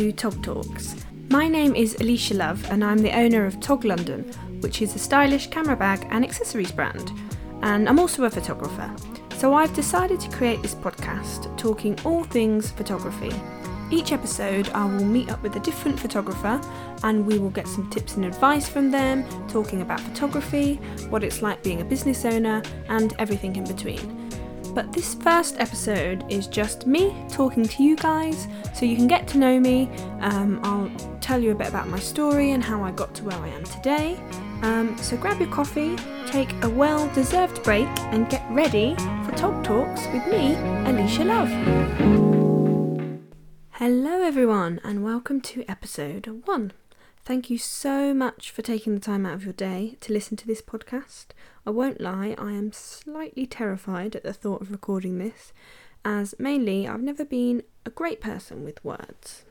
to Tog Talks. My name is Alishia Love, and I'm the owner of Tog London, which is a stylish camera bag and accessories brand. And I'm also a photographer. So I've decided to create this podcast talking all things photography. Each episode, I will meet up with a different photographer and we will get some tips and advice from them, talking about photography, what it's like being a business owner, and everything in between. But this first episode is just me talking to you guys so you can get to know me. Um, I'll tell you a bit about my story and how I got to where I am today. Um, so grab your coffee, take a well deserved break, and get ready for Tog Talks with me, Alishia Love. Hello, everyone, and welcome to episode one. Thank you so much for taking the time out of your day to listen to this podcast. I won't lie, I am slightly terrified at the thought of recording this, as mainly I've never been a great person with words.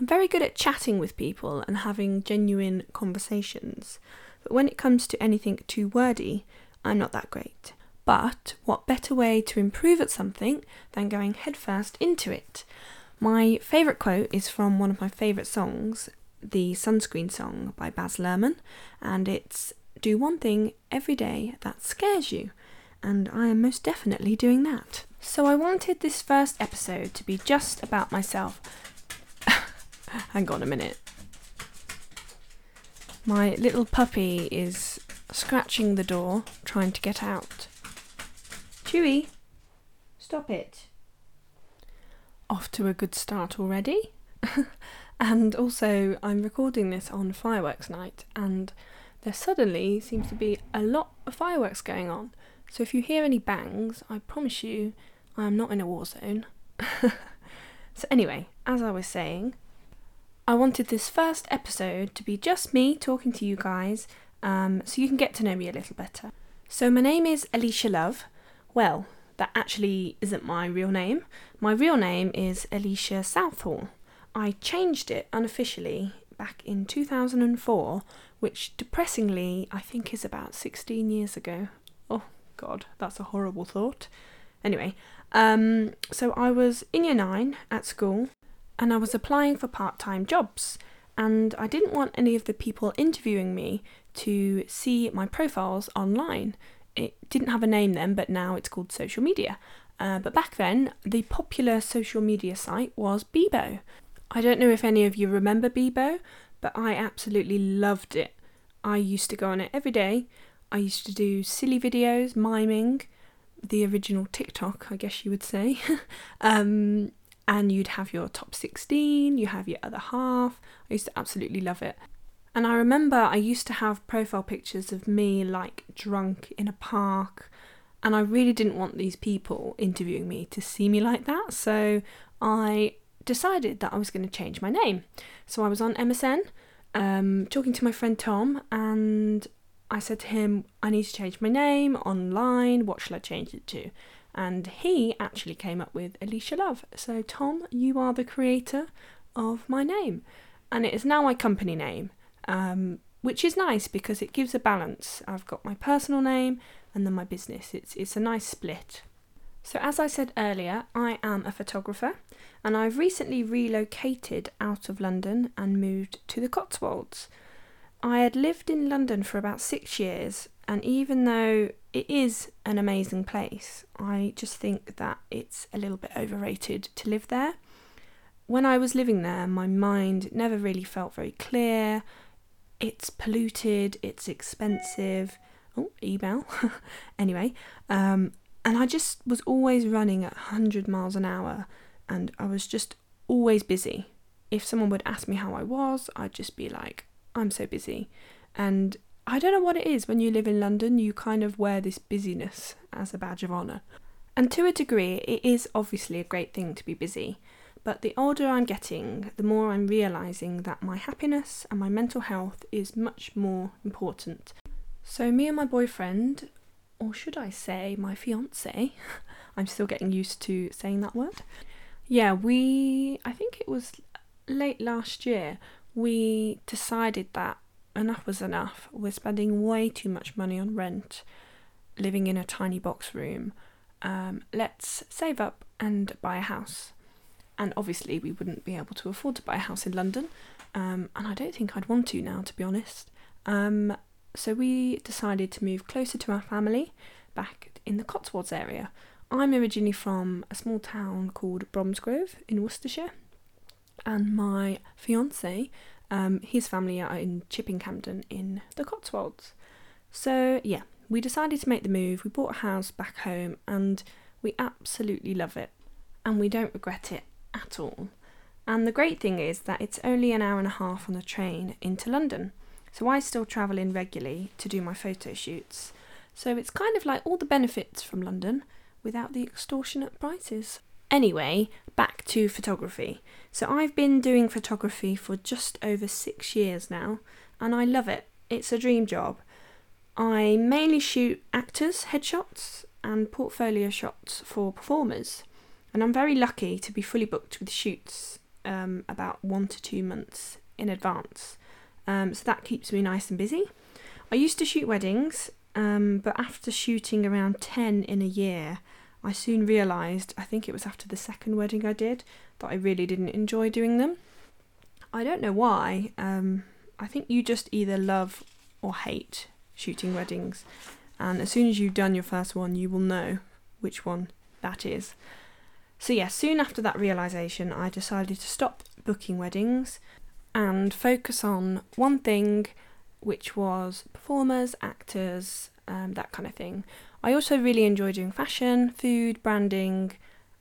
I'm very good at chatting with people and having genuine conversations, but when it comes to anything too wordy, I'm not that great. But what better way to improve at something than going headfirst into it? My favourite quote is from one of my favourite songs, the Sunscreen song by Baz Luhrmann, and it's Do one thing every day that scares you. And I am most definitely doing that. So I wanted this first episode to be just about myself. Hang on a minute. My little puppy is scratching the door, trying to get out. Chewy, stop it. Off to a good start already. And also, I'm recording this on fireworks night, and there suddenly seems to be a lot of fireworks going on. So if you hear any bangs, I promise you I am not in a war zone. so, anyway, as I was saying, I wanted this first episode to be just me talking to you guys um, so you can get to know me a little better. So, my name is Alishia Love. Well, that actually isn't my real name. My real name is Alishia Southall. I changed it unofficially back in 2004, which depressingly I think is about 16 years ago. Oh god, that's a horrible thought. Anyway, um, so I was in year 9 at school and I was applying for part time jobs, and I didn't want any of the people interviewing me to see my profiles online. It didn't have a name then, but now it's called social media. Uh, but back then, the popular social media site was Bebo. I don't know if any of you remember Bebo, but I absolutely loved it. I used to go on it every day. I used to do silly videos, miming, the original TikTok, I guess you would say. um, and you'd have your top 16, you have your other half. I used to absolutely love it. And I remember I used to have profile pictures of me like drunk in a park, and I really didn't want these people interviewing me to see me like that. So I decided that I was going to change my name. So I was on MSN um, talking to my friend Tom, and I said to him, I need to change my name online. What shall I change it to? And he actually came up with Alishia Love. So, Tom, you are the creator of my name. And it is now my company name, um, which is nice because it gives a balance. I've got my personal name and then my business. It's, it's a nice split. So, as I said earlier, I am a photographer and I've recently relocated out of London and moved to the Cotswolds. I had lived in London for about six years, and even though it is an amazing place, I just think that it's a little bit overrated to live there. When I was living there, my mind never really felt very clear. It's polluted, it's expensive. Oh, email. anyway, um, and I just was always running at 100 miles an hour and I was just always busy. If someone would ask me how I was, I'd just be like, I'm so busy. And I don't know what it is when you live in London, you kind of wear this busyness as a badge of honour. And to a degree, it is obviously a great thing to be busy. But the older I'm getting, the more I'm realising that my happiness and my mental health is much more important. So, me and my boyfriend or should I say my fiance? I'm still getting used to saying that word. Yeah, we, I think it was late last year, we decided that enough was enough. We're spending way too much money on rent, living in a tiny box room. Um, let's save up and buy a house. and obviously, we wouldn't be able to afford to buy a house in London, um, and I don't think I'd want to now, to be honest. Um, so we decided to move closer to our family back in the Cotswolds area. I'm originally from a small town called Bromsgrove in Worcestershire, and my fiance, um, his family are in Chipping Campden in the Cotswolds. So, yeah, we decided to make the move. We bought a house back home and we absolutely love it and we don't regret it at all. And the great thing is that it's only an hour and a half on the train into London. So I still travel in regularly to do my photo shoots. So it's kind of like all the benefits from London without the extortionate prices. Anyway, back to photography. So I've been doing photography for just over six years now, and I love it. It's a dream job. I mainly shoot actors, headshots, and portfolio shots for performers, and I'm very lucky to be fully booked with shoots um, about one to two months in advance. Um, so that keeps me nice and busy. I used to shoot weddings, um, but after shooting around 10 in a year, I soon realised, I think it was after the second wedding I did, that I really didn't enjoy doing them. I don't know why. Um, I think you just either love or hate shooting weddings. And as soon as you've done your first one, you will know which one that is. So, yeah, soon after that realization, I decided to stop booking weddings and focus on one thing, which was performers, actors, um, that kind of thing. I also really enjoy doing fashion, food, branding.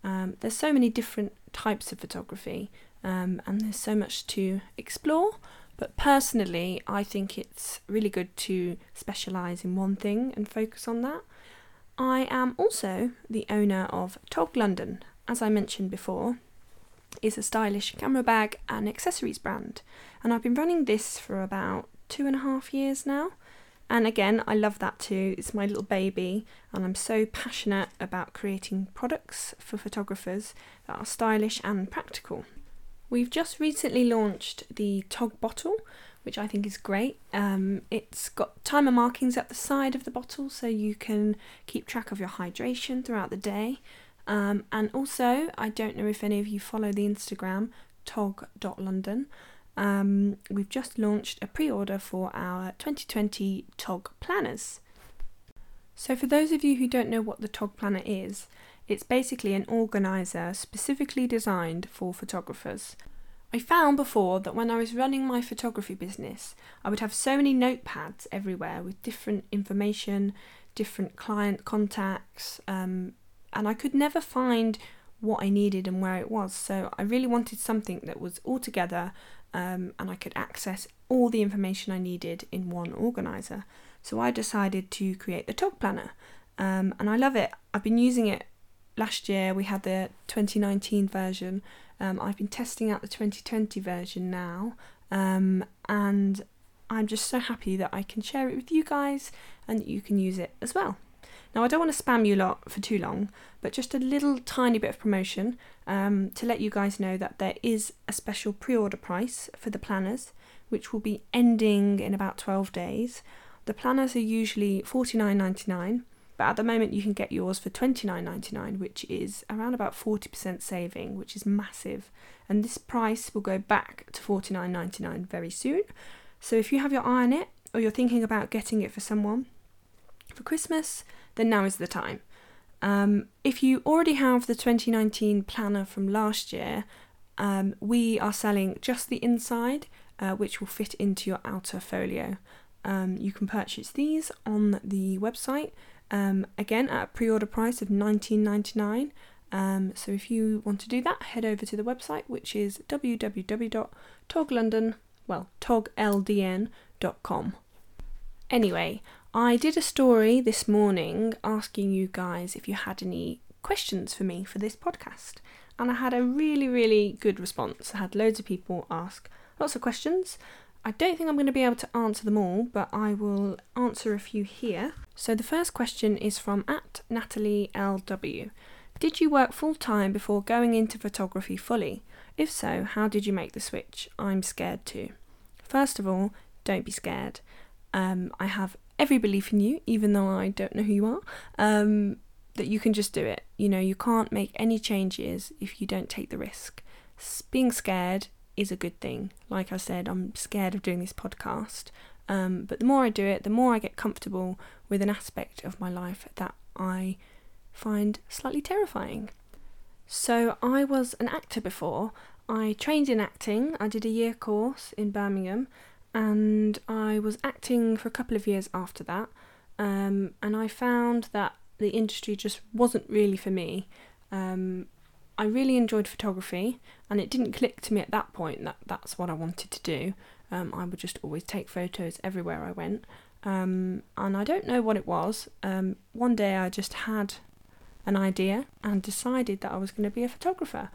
Um, there's so many different types of photography, um, and there's so much to explore. But personally, I think it's really good to specialise in one thing and focus on that. I am also the owner of Tog London, as I mentioned before, is a stylish camera bag and accessories brand, and I've been running this for about two and a half years now. And again, I love that too. It's my little baby, and I'm so passionate about creating products for photographers that are stylish and practical. We've just recently launched the Tog bottle, which I think is great. Um, it's got timer markings at the side of the bottle so you can keep track of your hydration throughout the day. Um, and also, I don't know if any of you follow the Instagram tog.london. Um, we've just launched a pre order for our 2020 TOG planners. So, for those of you who don't know what the TOG planner is, it's basically an organiser specifically designed for photographers. I found before that when I was running my photography business, I would have so many notepads everywhere with different information, different client contacts, um, and I could never find what I needed and where it was. So I really wanted something that was all together um, and I could access all the information I needed in one organizer. So I decided to create the Tog Planner um, and I love it. I've been using it last year, we had the 2019 version. Um, I've been testing out the 2020 version now um, and I'm just so happy that I can share it with you guys and that you can use it as well. Now, I don't want to spam you lot for too long, but just a little tiny bit of promotion um, to let you guys know that there is a special pre order price for the planners, which will be ending in about 12 days. The planners are usually $49.99, but at the moment you can get yours for $29.99, which is around about 40% saving, which is massive. And this price will go back to $49.99 very soon. So if you have your eye on it, or you're thinking about getting it for someone for Christmas, then now is the time. Um, if you already have the 2019 planner from last year, um, we are selling just the inside, uh, which will fit into your outer folio. Um, you can purchase these on the website, um, again at a pre order price of $19.99. Um, so if you want to do that, head over to the website, which is www.toglondon, well. Anyway, I did a story this morning asking you guys if you had any questions for me for this podcast, and I had a really, really good response. I had loads of people ask lots of questions. I don't think I'm going to be able to answer them all, but I will answer a few here. So the first question is from at Natalie LW. Did you work full time before going into photography fully? If so, how did you make the switch? I'm scared too. First of all, don't be scared. Um, I have every belief in you, even though I don't know who you are, um, that you can just do it. You know, you can't make any changes if you don't take the risk. being scared is a good thing. Like I said, I'm scared of doing this podcast. Um, but the more I do it, the more I get comfortable with an aspect of my life that I find slightly terrifying. So, I was an actor before. I trained in acting, I did a year course in Birmingham, and I was acting for a couple of years after that. Um, and I found that the industry just wasn't really for me. Um, I really enjoyed photography, and it didn't click to me at that point that that's what I wanted to do. Um, I would just always take photos everywhere I went, um, and I don't know what it was. Um, one day I just had an idea and decided that I was going to be a photographer.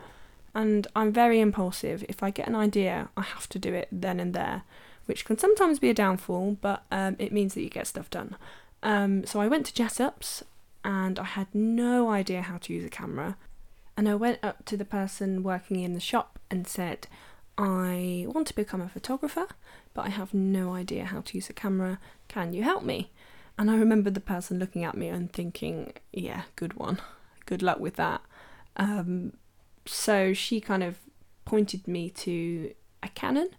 And I'm very impulsive. If I get an idea, I have to do it then and there, which can sometimes be a downfall, but um, it means that you get stuff done. Um, so I went to Jessops and I had no idea how to use a camera. And I went up to the person working in the shop and said, I want to become a photographer, but I have no idea how to use a camera. Can you help me? And I remember the person looking at me and thinking, yeah, good one. Good luck with that. Um, so she kind of pointed me to a Canon,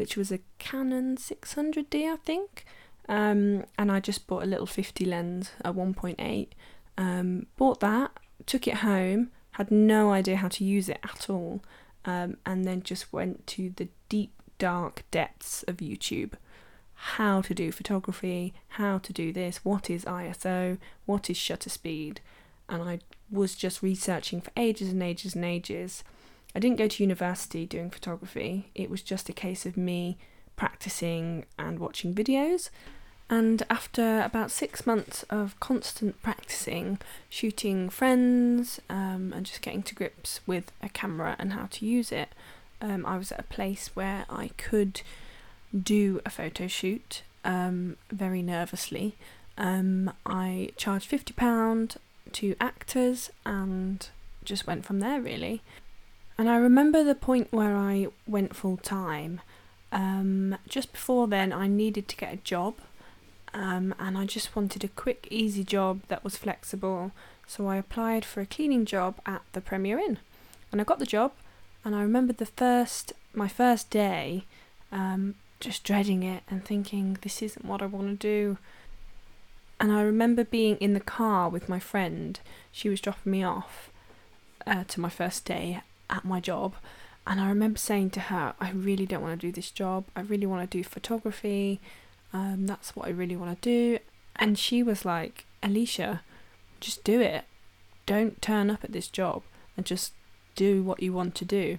which was a Canon 600D, I think. Um, and I just bought a little 50 lens, a 1.8. Um, bought that, took it home, had no idea how to use it at all, um, and then just went to the deep, dark depths of YouTube. How to do photography, how to do this, what is ISO, what is shutter speed, and I was just researching for ages and ages and ages. I didn't go to university doing photography, it was just a case of me practicing and watching videos. And after about six months of constant practicing, shooting friends um, and just getting to grips with a camera and how to use it, um, I was at a place where I could do a photo shoot um, very nervously. Um, I charged £50 to actors and just went from there really. And I remember the point where I went full time. Um, just before then, I needed to get a job um, and I just wanted a quick, easy job that was flexible. So I applied for a cleaning job at the Premier Inn, and I got the job. And I remember the first, my first day, um, just dreading it and thinking this isn't what I want to do. And I remember being in the car with my friend. She was dropping me off uh, to my first day at my job. And I remember saying to her, I really don't want to do this job. I really want to do photography. Um, that's what I really want to do. And she was like, Alishia, just do it. Don't turn up at this job and just do what you want to do.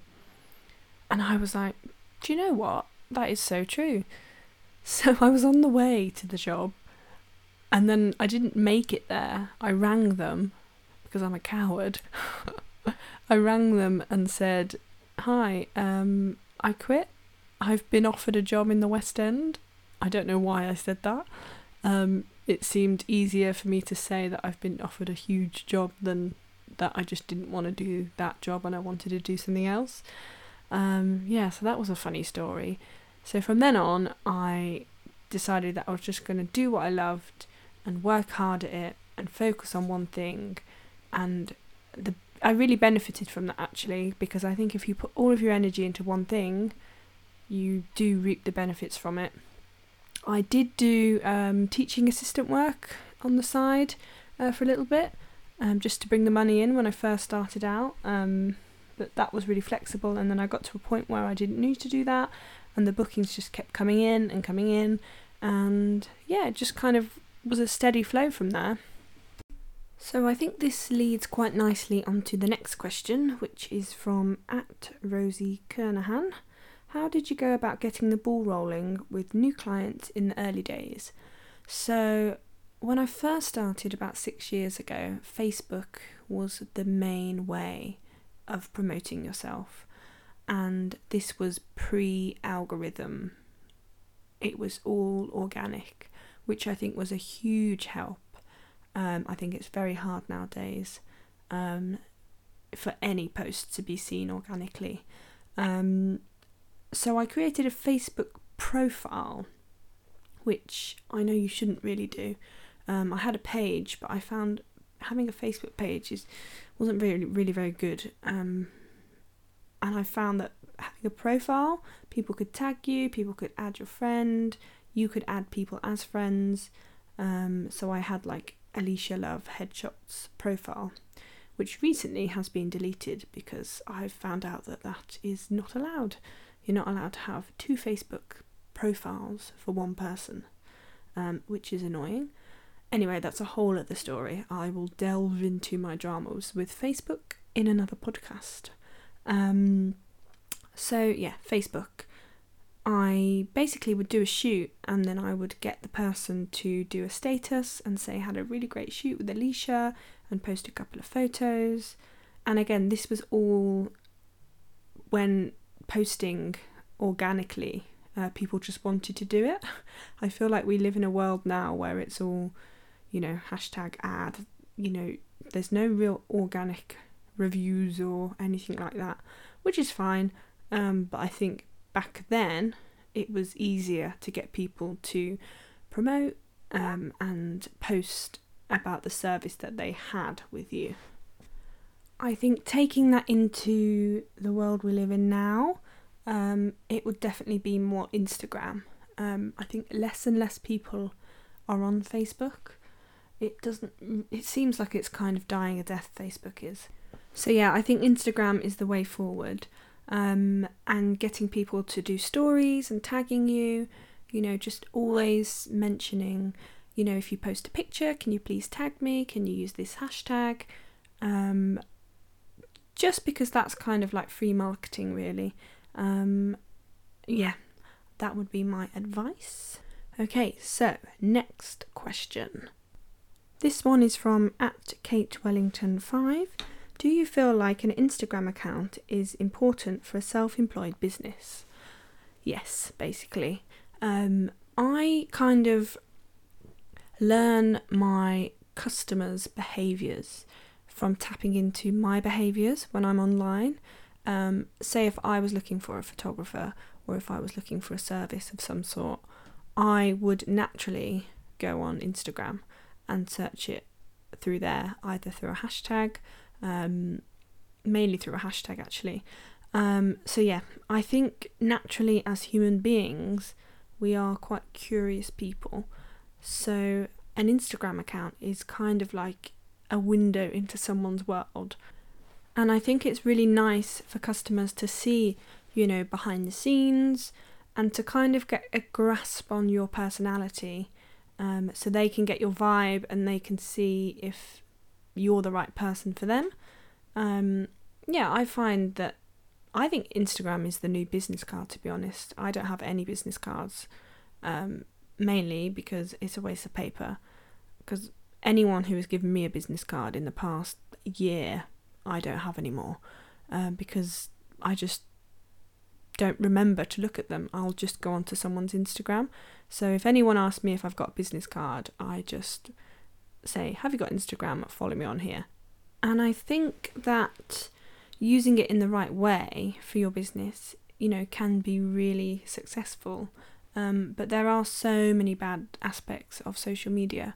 And I was like, do you know what? That is so true. So I was on the way to the job and then I didn't make it there. I rang them because I'm a coward. I rang them and said, Hi, um, I quit. I've been offered a job in the West End I don't know why I said that. Um, it seemed easier for me to say that I've been offered a huge job than that I just didn't want to do that job and I wanted to do something else. Um, yeah, so that was a funny story. So from then on, I decided that I was just going to do what I loved and work hard at it and focus on one thing. And the I really benefited from that actually because I think if you put all of your energy into one thing, you do reap the benefits from it. I did do um, teaching assistant work on the side uh, for a little bit, um, just to bring the money in when I first started out. Um, but that was really flexible, and then I got to a point where I didn't need to do that, and the bookings just kept coming in and coming in, and yeah, it just kind of was a steady flow from there. So I think this leads quite nicely onto the next question, which is from at Rosie Kernahan. How did you go about getting the ball rolling with new clients in the early days? So, when I first started about six years ago, Facebook was the main way of promoting yourself, and this was pre algorithm. It was all organic, which I think was a huge help. Um, I think it's very hard nowadays um, for any post to be seen organically. Um, so I created a Facebook profile, which I know you shouldn't really do. Um, I had a page, but I found having a Facebook page is wasn't really really very good. Um, and I found that having a profile, people could tag you, people could add your friend, you could add people as friends. Um, so I had like Alishia Love Headshots profile, which recently has been deleted because I've found out that that is not allowed. You're not allowed to have two Facebook profiles for one person, um, which is annoying. Anyway, that's a whole other story. I will delve into my dramas with Facebook in another podcast. Um, so, yeah, Facebook. I basically would do a shoot and then I would get the person to do a status and say, had a really great shoot with Alishia and post a couple of photos. And again, this was all when posting organically, uh, people just wanted to do it. I feel like we live in a world now where it's all, you know, hashtag ad, you know, there's no real organic reviews or anything like that, which is fine. Um, but I think back then it was easier to get people to promote um, and post about the service that they had with you. I think taking that into the world we live in now, um, it would definitely be more Instagram. Um, I think less and less people are on Facebook. It doesn't. It seems like it's kind of dying a death. Facebook is. So yeah, I think Instagram is the way forward um, and getting people to do stories and tagging you. You know, just always mentioning, you know, if you post a picture, can you please tag me? Can you use this hashtag? Um, just because that's kind of like free marketing, really. Um, yeah, that would be my advice. Okay, so next question. This one is from at Kate Wellington 5. Do you feel like an Instagram account is important for a self employed business? Yes, basically. Um, I kind of learn my customers' behaviors from tapping into my behaviors when I'm online. Um, say, if I was looking for a photographer or if I was looking for a service of some sort, I would naturally go on Instagram and search it through there, either through a hashtag um, mainly through a hashtag actually. Um, so yeah, I think naturally as human beings, we are quite curious people. So an Instagram account is kind of like a window into someone's world. And I think it's really nice for customers to see, you know, behind the scenes and to kind of get a grasp on your personality um, so they can get your vibe and they can see if you're the right person for them. Um, yeah, I find that I think Instagram is the new business card, to be honest. I don't have any business cards, um, mainly because it's a waste of paper. Because anyone who has given me a business card in the past year, I don't have anymore. Uh, because I just don't remember to look at them. I'll just go onto someone's Instagram. So if anyone asks me if I've got a business card, I just say, Have you got Instagram? Follow me on here. And I think that using it in the right way for your business, you know, can be really successful. Um, but there are so many bad aspects of social media.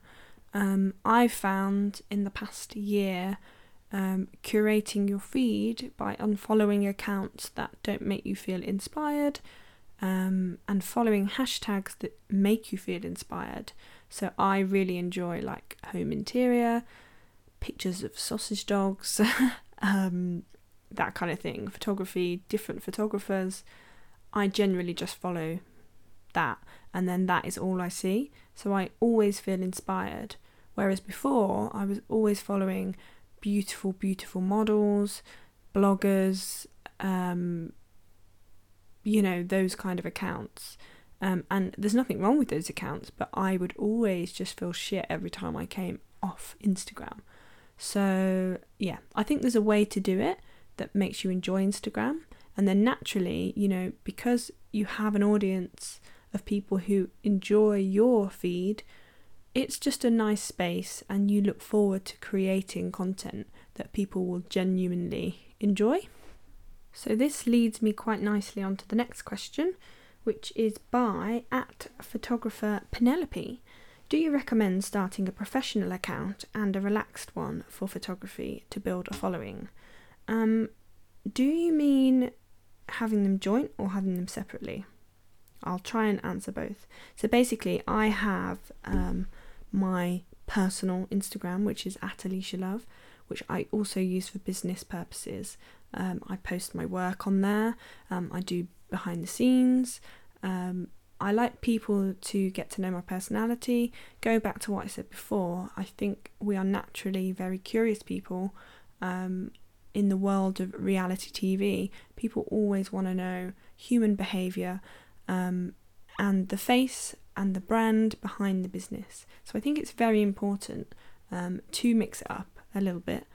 Um, I've found in the past year um, curating your feed by unfollowing accounts that don't make you feel inspired um, and following hashtags that make you feel inspired. So I really enjoy like home interior, pictures of sausage dogs, um, that kind of thing, photography, different photographers. I generally just follow that, and then that is all I see. So I always feel inspired. Whereas before, I was always following beautiful, beautiful models, bloggers, um, you know, those kind of accounts. Um, and there's nothing wrong with those accounts, but I would always just feel shit every time I came off Instagram. So, yeah, I think there's a way to do it that makes you enjoy Instagram. And then naturally, you know, because you have an audience of people who enjoy your feed, it's just a nice space and you look forward to creating content that people will genuinely enjoy. So, this leads me quite nicely on to the next question, which is by at photographer Penelope. Do you recommend starting a professional account and a relaxed one for photography to build a following? Um, do you mean having them joint or having them separately? I'll try and answer both. So basically, I have um, my personal Instagram, which is at Alishia Love, which I also use for business purposes. Um, I post my work on there. Um, I do behind the scenes. Um, I like people to get to know my personality. Going back to what I said before, I think we are naturally very curious people. Um, in the world of reality TV, people always want to know human behaviour um, and the face and the brand behind the business. So I think it's very important um, to mix it up a little bit.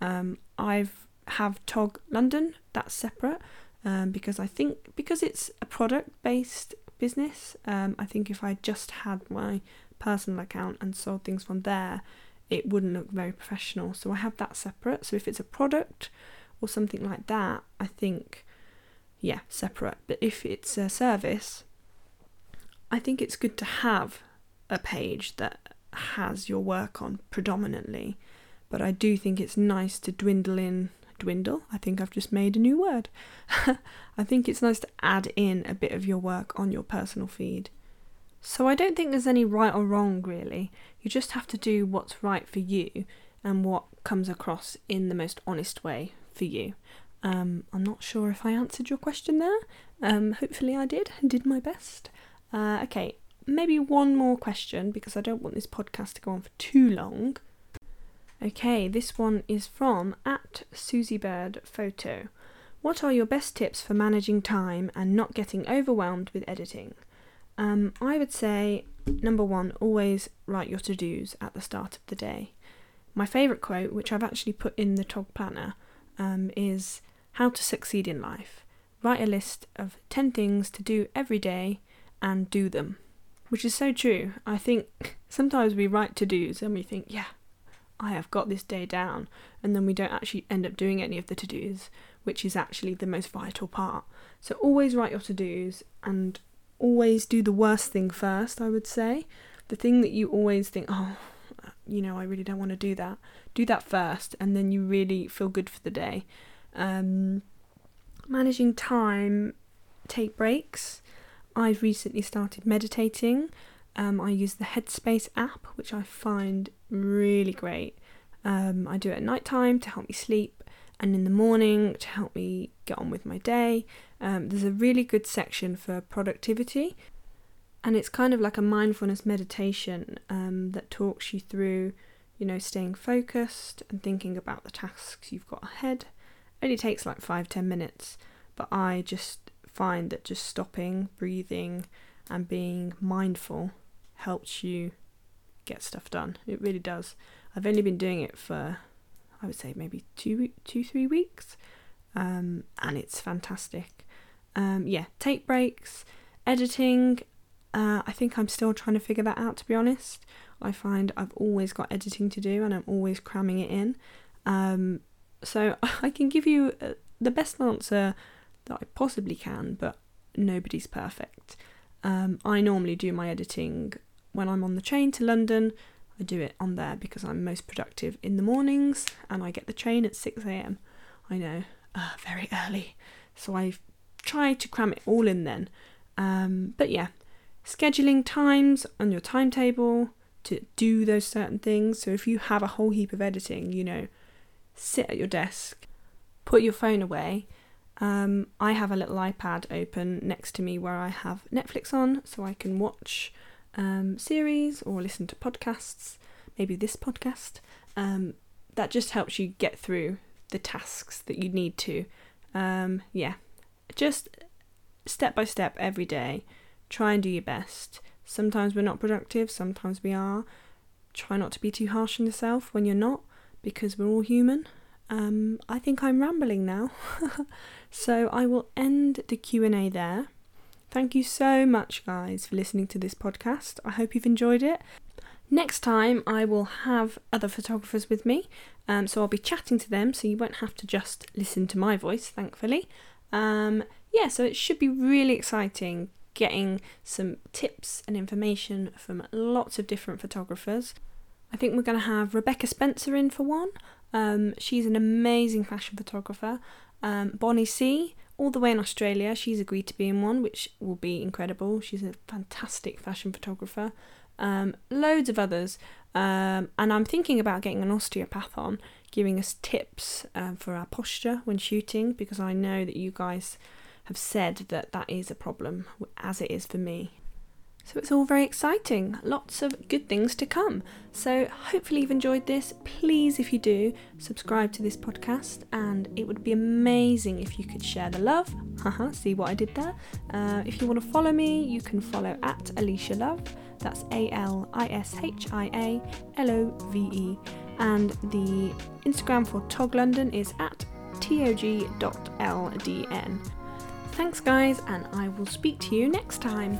Um, I've have Tog London that's separate um, because I think because it's a product based business. Um, I think if I just had my personal account and sold things from there, it wouldn't look very professional. So I have that separate. So if it's a product or something like that, I think, yeah, separate. But if it's a service, I think it's good to have a page that has your work on predominantly. But I do think it's nice to dwindle in. Dwindle? I think I've just made a new word. I think it's nice to add in a bit of your work on your personal feed. So I don't think there's any right or wrong really. You just have to do what's right for you and what comes across in the most honest way for you. Um, I'm not sure if I answered your question there. Um, hopefully I did and did my best. Uh, okay, maybe one more question because I don't want this podcast to go on for too long. Okay, this one is from at Susie Bird Photo. What are your best tips for managing time and not getting overwhelmed with editing? Um, I would say number one, always write your to dos at the start of the day. My favourite quote, which I've actually put in the Tog Planner, um, is How to Succeed in Life. Write a list of 10 things to do every day and do them. Which is so true. I think sometimes we write to dos and we think, yeah, I have got this day down, and then we don't actually end up doing any of the to dos, which is actually the most vital part. So always write your to dos and always do the worst thing first, I would say. The thing that you always think, oh, you know, I really don't want to do that. Do that first, and then you really feel good for the day. Um, managing time, take breaks. I've recently started meditating. Um, I use the Headspace app, which I find really great. Um, I do it at night time to help me sleep, and in the morning to help me get on with my day. Um, there's a really good section for productivity, and it's kind of like a mindfulness meditation um, that talks you through, you know, staying focused and thinking about the tasks you've got ahead. It only takes like five ten minutes, but I just find that just stopping, breathing, and being mindful helps you get stuff done. It really does. I've only been doing it for, I would say, maybe two, two, three weeks, um, and it's fantastic. Um, yeah, take breaks, editing. Uh, I think I'm still trying to figure that out. To be honest, I find I've always got editing to do, and I'm always cramming it in. Um, so I can give you uh, the best answer that I possibly can, but nobody's perfect. Um, I normally do my editing when I'm on the train to London. I do it on there because I'm most productive in the mornings and I get the train at 6am. I know, uh, very early. So I try to cram it all in then. Um, but yeah, scheduling times on your timetable to do those certain things. So if you have a whole heap of editing, you know, sit at your desk, put your phone away. Um, I have a little iPad open next to me where I have Netflix on so I can watch um, series or listen to podcasts, maybe this podcast. Um, that just helps you get through the tasks that you need to. Um, yeah, just step by step every day. Try and do your best. Sometimes we're not productive, sometimes we are. Try not to be too harsh on yourself when you're not, because we're all human. Um, I think I'm rambling now, so I will end the Q and A there. Thank you so much, guys, for listening to this podcast. I hope you've enjoyed it. Next time, I will have other photographers with me, um, so I'll be chatting to them, so you won't have to just listen to my voice, thankfully. Um, yeah, so it should be really exciting getting some tips and information from lots of different photographers. I think we're going to have Rebecca Spencer in for one. Um, she's an amazing fashion photographer. Um, Bonnie C all the way in Australia. She's agreed to be in one, which will be incredible. She's a fantastic fashion photographer. Um, loads of others. Um, and I'm thinking about getting an osteopath on, giving us tips um, for our posture when shooting, because I know that you guys have said that that is a problem, as it is for me. So it's all very exciting. Lots of good things to come. So hopefully you've enjoyed this. Please, if you do, subscribe to this podcast, and it would be amazing if you could share the love. Haha, see what I did there. Uh, if you want to follow me, you can follow at Alishia Love. That's A L I S H I A L O V E. And the Instagram for Tog London is at tog.ldn. Thanks, guys, and I will speak to you next time.